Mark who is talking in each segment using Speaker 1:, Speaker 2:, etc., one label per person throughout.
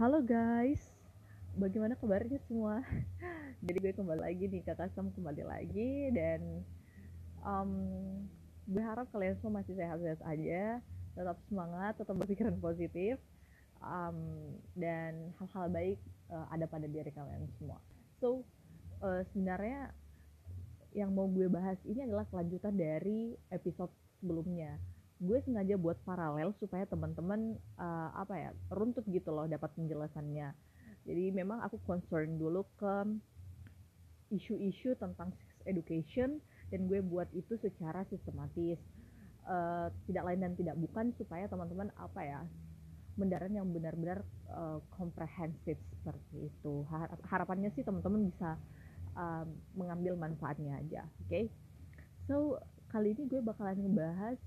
Speaker 1: Halo guys, bagaimana kabarnya semua? Jadi gue kembali lagi nih, kakak Sam kembali lagi dan um, gue harap kalian semua masih sehat-sehat aja, tetap semangat, tetap berpikiran positif, um, dan hal-hal baik uh, ada pada diri kalian semua. So uh, sebenarnya yang mau gue bahas ini adalah kelanjutan dari episode sebelumnya gue sengaja buat paralel supaya teman-teman uh, apa ya runtut gitu loh dapat penjelasannya. Jadi memang aku concern dulu ke isu-isu tentang sex education dan gue buat itu secara sistematis. Uh, tidak lain dan tidak bukan supaya teman-teman apa ya mendarat yang benar-benar uh, seperti itu. Harapannya sih teman-teman bisa uh, mengambil manfaatnya aja oke? Okay? so kali ini gue bakalan ngebahas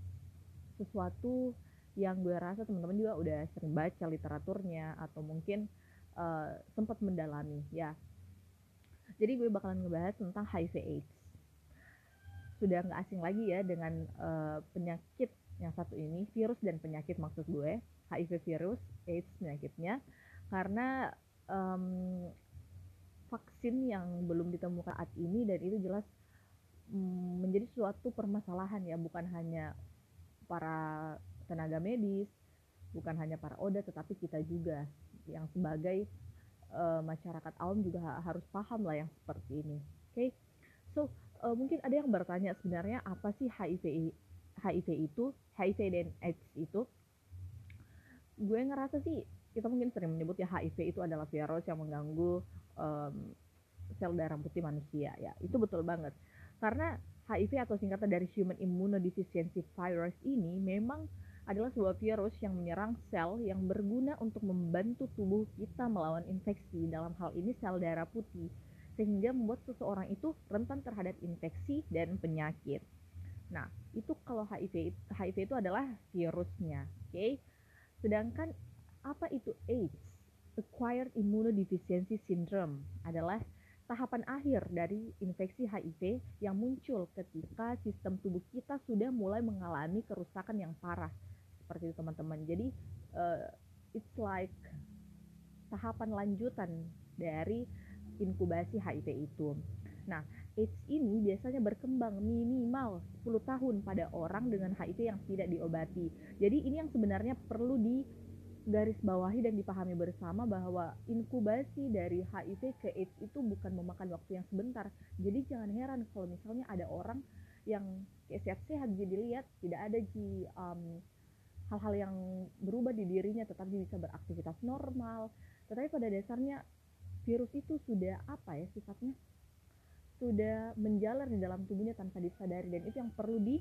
Speaker 1: sesuatu yang gue rasa teman-teman juga udah sering baca literaturnya atau mungkin uh, sempat mendalami ya. Jadi gue bakalan ngebahas tentang HIV AIDS. Sudah nggak asing lagi ya dengan uh, penyakit yang satu ini virus dan penyakit maksud gue HIV virus AIDS penyakitnya. Karena um, vaksin yang belum ditemukan saat ini dan itu jelas um, menjadi suatu permasalahan ya bukan hanya para tenaga medis, bukan hanya para oda tetapi kita juga yang sebagai uh, masyarakat awam juga harus paham lah yang seperti ini. Oke. Okay? So, uh, mungkin ada yang bertanya sebenarnya apa sih HIV HIV itu? HIV dan AIDS itu? Gue ngerasa sih kita mungkin sering menyebut ya HIV itu adalah virus yang mengganggu um, sel darah putih manusia ya. Itu betul banget. Karena HIV atau singkatan dari Human Immunodeficiency Virus ini memang adalah sebuah virus yang menyerang sel yang berguna untuk membantu tubuh kita melawan infeksi. Dalam hal ini sel darah putih, sehingga membuat seseorang itu rentan terhadap infeksi dan penyakit. Nah, itu kalau HIV HIV itu adalah virusnya, oke? Okay? Sedangkan apa itu AIDS? Acquired Immunodeficiency Syndrome adalah tahapan akhir dari infeksi HIV yang muncul ketika sistem tubuh kita sudah mulai mengalami kerusakan yang parah. Seperti itu teman-teman. Jadi uh, it's like tahapan lanjutan dari inkubasi HIV itu. Nah AIDS ini biasanya berkembang minimal 10 tahun pada orang dengan HIV yang tidak diobati. Jadi ini yang sebenarnya perlu di garis bawahi dan dipahami bersama bahwa inkubasi dari HIV ke AIDS itu bukan memakan waktu yang sebentar. Jadi jangan heran kalau misalnya ada orang yang sehat-sehat jadi lihat tidak ada di um, hal-hal yang berubah di dirinya tetap bisa beraktivitas normal. Tetapi pada dasarnya virus itu sudah apa ya sifatnya? Sudah menjalar di dalam tubuhnya tanpa disadari dan itu yang perlu di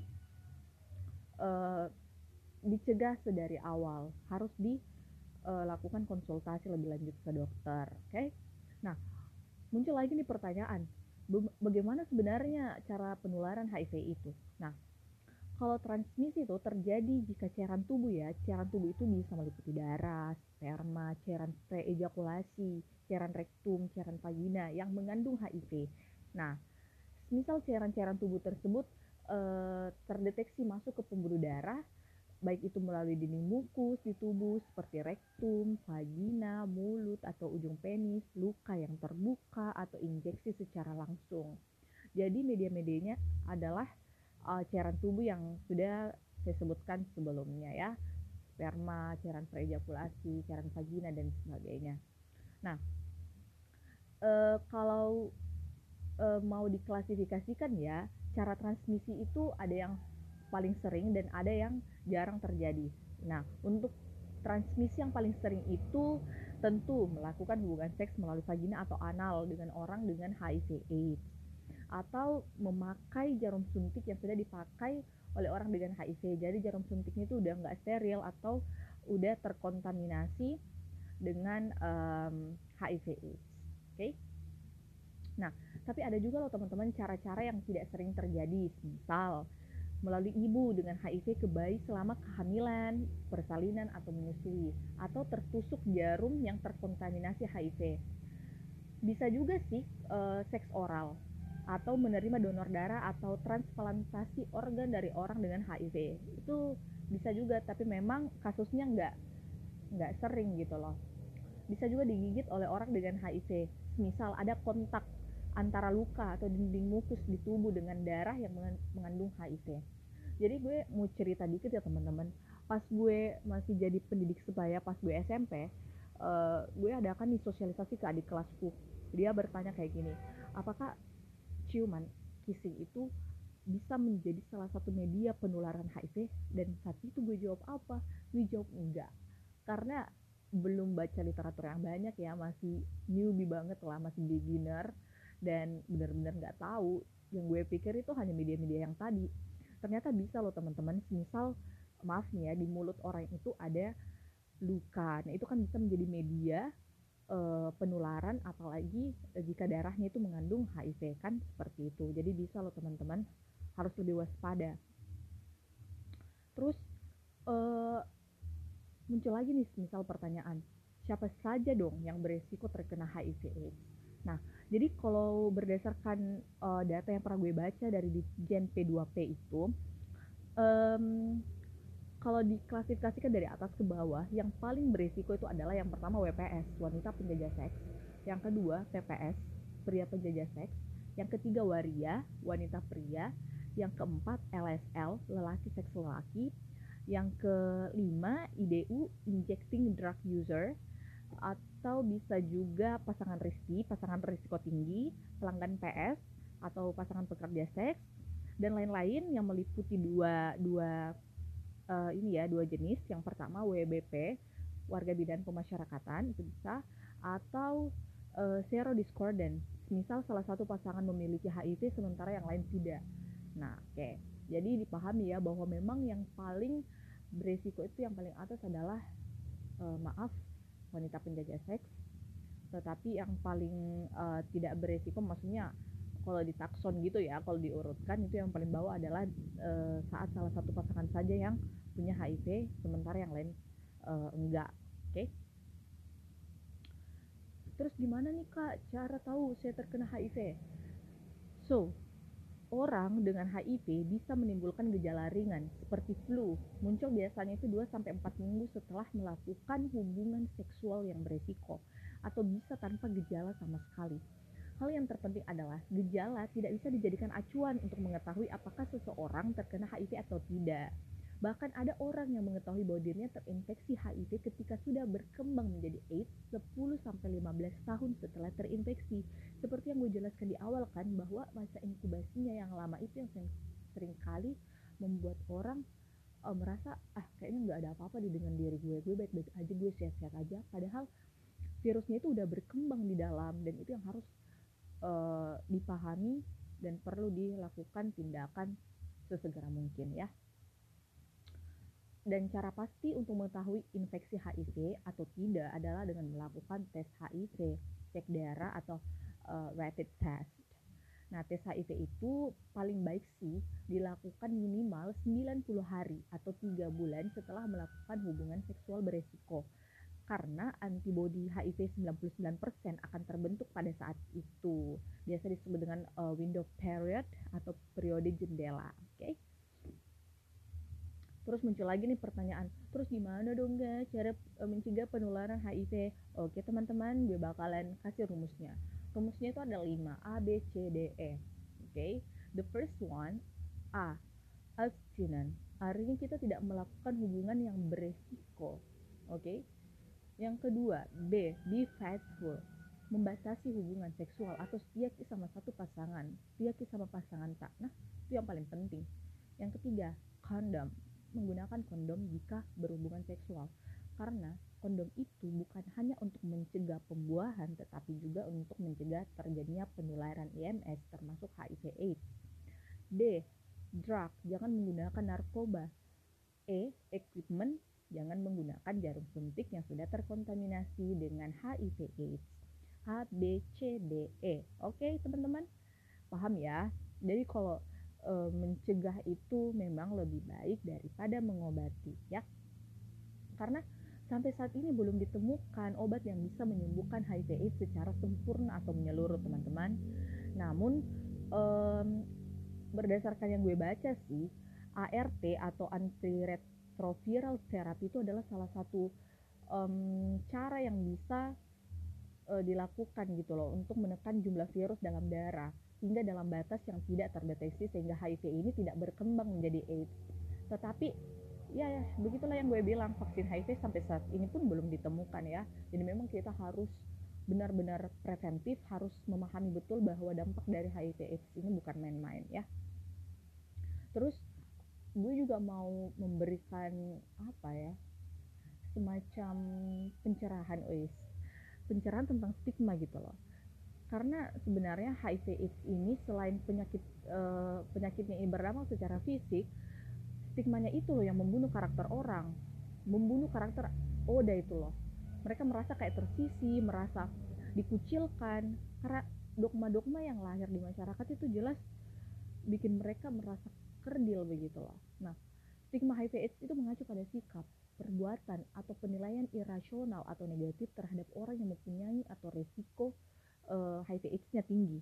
Speaker 1: uh, dicegah sedari awal harus di uh, lakukan konsultasi lebih lanjut ke dokter oke okay? nah muncul lagi nih pertanyaan bagaimana sebenarnya cara penularan HIV itu nah kalau transmisi itu terjadi jika cairan tubuh ya cairan tubuh itu bisa meliputi darah sperma cairan preejakulasi cairan rektum cairan vagina yang mengandung HIV nah misal cairan-cairan tubuh tersebut eh, terdeteksi masuk ke pembuluh darah baik itu melalui dinding mukus di tubuh seperti rektum, vagina, mulut atau ujung penis, luka yang terbuka atau injeksi secara langsung. Jadi media-medianya adalah uh, cairan tubuh yang sudah saya sebutkan sebelumnya ya. Sperma, cairan preejakulasi, cairan vagina dan sebagainya. Nah, uh, kalau uh, mau diklasifikasikan ya, cara transmisi itu ada yang paling sering dan ada yang jarang terjadi. Nah, untuk transmisi yang paling sering itu tentu melakukan hubungan seks melalui vagina atau anal dengan orang dengan HIV AIDS atau memakai jarum suntik yang sudah dipakai oleh orang dengan HIV. Jadi jarum suntiknya itu udah nggak steril atau udah terkontaminasi dengan um, HIV AIDS. Oke? Okay? Nah, tapi ada juga loh teman-teman cara-cara yang tidak sering terjadi. Misal, melalui ibu dengan HIV ke bayi selama kehamilan, persalinan atau menyusui atau tertusuk jarum yang terkontaminasi HIV. Bisa juga sih e, seks oral atau menerima donor darah atau transplantasi organ dari orang dengan HIV. Itu bisa juga tapi memang kasusnya nggak nggak sering gitu loh. bisa juga digigit oleh orang dengan HIV. Misal ada kontak antara luka atau dinding mukus di tubuh dengan darah yang mengandung HIV. Jadi gue mau cerita dikit ya teman-teman. Pas gue masih jadi pendidik sebaya pas gue SMP, uh, gue adakan nih sosialisasi ke adik kelasku. Dia bertanya kayak gini, apakah ciuman, kissing itu bisa menjadi salah satu media penularan HIV dan saat itu gue jawab apa gue jawab enggak karena belum baca literatur yang banyak ya masih newbie banget lah masih beginner dan benar-benar nggak tahu yang gue pikir itu hanya media-media yang tadi. Ternyata bisa loh teman-teman. Misal maaf nih ya di mulut orang itu ada luka. Nah itu kan bisa menjadi media e, penularan apalagi jika darahnya itu mengandung HIV kan? Seperti itu. Jadi bisa loh teman-teman. Harus lebih waspada. Terus uh, muncul lagi nih misal pertanyaan. Siapa saja dong yang beresiko terkena HIV AIDS nah jadi kalau berdasarkan uh, data yang pernah gue baca dari Gen P2P itu um, kalau diklasifikasikan dari atas ke bawah yang paling beresiko itu adalah yang pertama WPS wanita penjajah seks. Yang kedua TPS pria penjajah seks. Yang ketiga waria wanita pria. Yang keempat LSL lelaki seks lelaki. Yang kelima IDU injecting drug user atau bisa juga pasangan riski pasangan risiko tinggi pelanggan PS atau pasangan pekerja seks dan lain-lain yang meliputi dua dua uh, ini ya dua jenis yang pertama WBP warga bidan pemasyarakatan itu bisa atau uh, serodiscordant misal salah satu pasangan memiliki HIV sementara yang lain tidak Nah, oke. Okay. Jadi dipahami ya bahwa memang yang paling beresiko itu yang paling atas adalah uh, maaf wanita penjajah seks. Tetapi yang paling uh, tidak beresiko maksudnya kalau ditakson gitu ya, kalau diurutkan itu yang paling bawah adalah uh, saat salah satu pasangan saja yang punya HIV sementara yang lain uh, enggak. Oke. Okay? Terus gimana nih Kak cara tahu saya terkena HIV? So, orang dengan HIV bisa menimbulkan gejala ringan seperti flu. Muncul biasanya itu 2 sampai 4 minggu setelah melakukan hubungan seksual yang beresiko atau bisa tanpa gejala sama sekali. Hal yang terpenting adalah gejala tidak bisa dijadikan acuan untuk mengetahui apakah seseorang terkena HIV atau tidak. Bahkan ada orang yang mengetahui bahwa dirinya terinfeksi HIV ketika sudah berkembang menjadi AIDS 10-15 tahun setelah terinfeksi. Seperti yang gue jelaskan di awal kan, bahwa masa inkubasinya yang lama itu yang sering, sering kali membuat orang uh, merasa, ah kayaknya nggak ada apa-apa di dengan diri gue, gue baik-baik aja, gue sehat-sehat aja. Padahal virusnya itu udah berkembang di dalam dan itu yang harus uh, dipahami dan perlu dilakukan tindakan sesegera mungkin ya dan cara pasti untuk mengetahui infeksi HIV atau tidak adalah dengan melakukan tes HIV, cek darah atau uh, rapid test. Nah, tes HIV itu paling baik sih dilakukan minimal 90 hari atau 3 bulan setelah melakukan hubungan seksual beresiko. Karena antibodi HIV 99% akan terbentuk pada saat itu. Biasa disebut dengan uh, window period atau periode jendela, oke? Okay? Terus muncul lagi nih pertanyaan terus gimana dong guys cara e, mencegah penularan HIV? Oke teman-teman gue bakalan kasih rumusnya. Rumusnya itu ada 5 A B C D E. Oke okay? the first one A abstinent artinya kita tidak melakukan hubungan yang beresiko. Oke okay? yang kedua B be faithful. Membatasi hubungan seksual atau setia sama satu pasangan setia sama pasangan tak. Nah itu yang paling penting. Yang ketiga kondom menggunakan kondom jika berhubungan seksual karena kondom itu bukan hanya untuk mencegah pembuahan tetapi juga untuk mencegah terjadinya penularan IMS termasuk HIV AIDS. D. Drug, jangan menggunakan narkoba. E. Equipment, jangan menggunakan jarum suntik yang sudah terkontaminasi dengan HIV AIDS. A, B, C, D, E. Oke, teman-teman? Paham ya? Jadi kalau e, mencegah itu memang lebih baik daripada mengobati ya. Karena sampai saat ini belum ditemukan obat yang bisa menyembuhkan HIV AIDS secara sempurna atau menyeluruh teman-teman. Namun e, berdasarkan yang gue baca sih ART atau antiretroviral therapy itu adalah salah satu um, cara yang bisa uh, dilakukan gitu loh untuk menekan jumlah virus dalam darah hingga dalam batas yang tidak terdeteksi sehingga HIV ini tidak berkembang menjadi AIDS. Tetapi ya, ya begitulah yang gue bilang vaksin HIV sampai saat ini pun belum ditemukan ya. Jadi memang kita harus benar-benar preventif, harus memahami betul bahwa dampak dari HIV AIDS ini bukan main-main ya. Terus gue juga mau memberikan apa ya semacam pencerahan wis pencerahan tentang stigma gitu loh karena sebenarnya HIV AIDS ini selain penyakit uh, penyakitnya ini berdampak secara fisik stigmanya itu loh yang membunuh karakter orang membunuh karakter Oda itu loh. Mereka merasa kayak tersisi merasa dikucilkan. Karena dogma-dogma yang lahir di masyarakat itu jelas bikin mereka merasa kerdil begitu loh. Nah stigma HIV AIDS itu mengacu pada sikap perbuatan atau penilaian irasional atau negatif terhadap orang yang mempunyai atau resiko uh, eh, HIV AIDS-nya tinggi.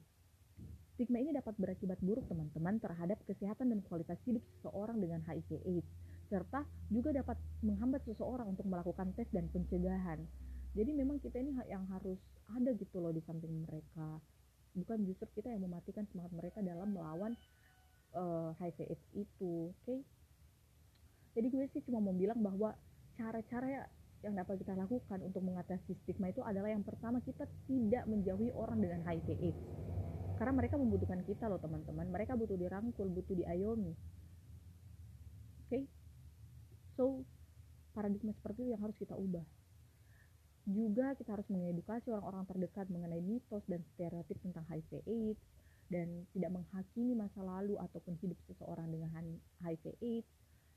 Speaker 1: Stigma ini dapat berakibat buruk teman-teman terhadap kesehatan dan kualitas hidup seseorang dengan HIV AIDS, serta juga dapat menghambat seseorang untuk melakukan tes dan pencegahan. Jadi memang kita ini yang harus ada gitu loh di samping mereka. Bukan justru kita yang mematikan semangat mereka dalam melawan uh, HIV AIDS itu, oke? Jadi gue sih cuma mau bilang bahwa cara-cara yang dapat kita lakukan untuk mengatasi stigma itu adalah yang pertama kita tidak menjauhi orang dengan HIV AIDS karena mereka membutuhkan kita loh teman-teman. Mereka butuh dirangkul butuh diayomi. Oke? Okay? so paradigma seperti itu yang harus kita ubah. Juga kita harus mengedukasi orang-orang terdekat mengenai mitos dan stereotip tentang HIV AIDS dan tidak menghakimi masa lalu ataupun hidup seseorang dengan HIV AIDS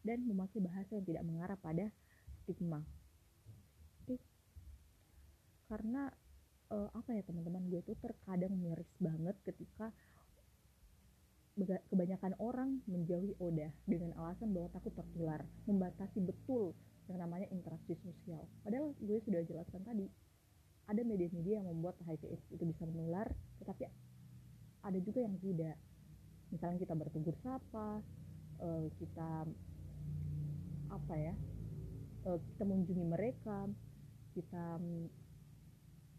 Speaker 1: dan memakai bahasa yang tidak mengarah pada stigma karena uh, apa ya teman-teman gue tuh terkadang miris banget ketika kebanyakan orang menjauhi Oda dengan alasan bahwa takut tertular, membatasi betul yang namanya interaksi sosial. Padahal gue sudah jelaskan tadi, ada media-media yang membuat HIV itu bisa menular, tetapi ada juga yang tidak. Misalnya kita bertegur sapa, uh, kita apa ya, uh, kita mengunjungi mereka, kita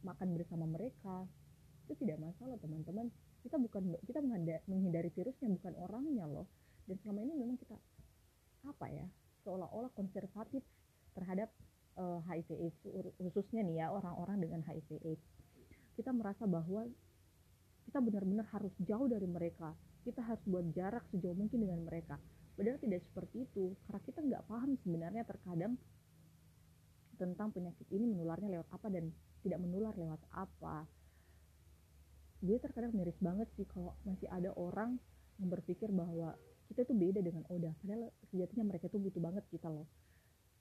Speaker 1: makan bersama mereka. Itu tidak masalah teman-teman. Kita bukan kita menghindari virusnya bukan orangnya loh. Dan selama ini memang kita apa ya seolah-olah konservatif terhadap uh, eh, HIV AIDS khususnya nih ya orang-orang dengan HIV AIDS. Kita merasa bahwa kita benar-benar harus jauh dari mereka. Kita harus buat jarak sejauh mungkin dengan mereka. Padahal tidak seperti itu. Karena kita nggak paham sebenarnya terkadang tentang penyakit ini menularnya lewat apa dan tidak menular lewat apa terkadang miris banget sih kalau masih ada orang yang berpikir bahwa kita tuh beda dengan Oda. Padahal sejatinya mereka tuh butuh banget kita loh.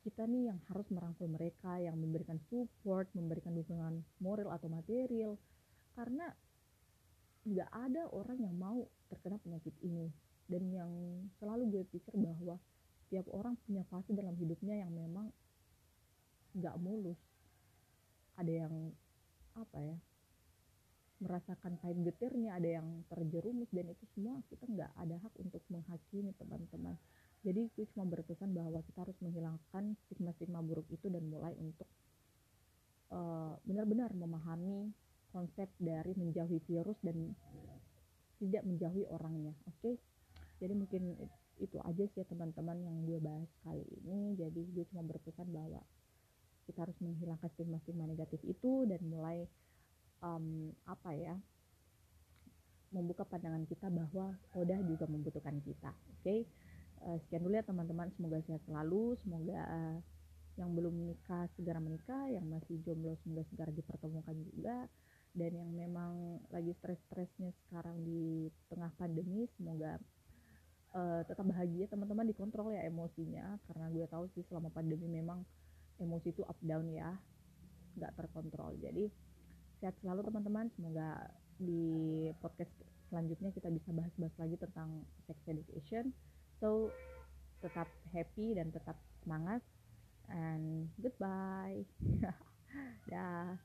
Speaker 1: Kita nih yang harus merangkul mereka yang memberikan support memberikan dukungan moral atau material. Karena nggak ada orang yang mau terkena penyakit ini. Dan yang selalu gue pikir bahwa tiap orang punya fase dalam hidupnya yang memang nggak mulus. Ada yang apa ya merasakan pahit getirnya ada yang terjerumus dan itu semua kita nggak ada hak untuk menghakimi teman-teman jadi gue cuma berpesan bahwa kita harus menghilangkan stigma-stigma buruk itu dan mulai untuk uh, benar-benar memahami konsep dari menjauhi virus dan tidak menjauhi orangnya oke okay? jadi mungkin itu aja sih ya teman-teman yang gue bahas kali ini jadi gue cuma berpesan bahwa kita harus menghilangkan stigma-stigma negatif itu dan mulai um, apa ya membuka pandangan kita bahwa Oda juga membutuhkan kita oke? Okay? uh, sekian dulu ya teman-teman. Semoga sehat selalu. Semoga uh, yang belum menikah segera menikah yang masih jomblo semoga segera dipertemukan juga. Dan yang memang lagi stres-stresnya sekarang di tengah pandemi semoga uh, tetap bahagia teman-teman dikontrol ya emosinya. Karena gue tahu sih selama pandemi memang emosi itu up down ya nggak terkontrol. Jadi sehat selalu teman-teman. Semoga di podcast selanjutnya kita bisa bahas-bahas lagi tentang sex education. So tetap happy dan tetap semangat. And goodbye. Dah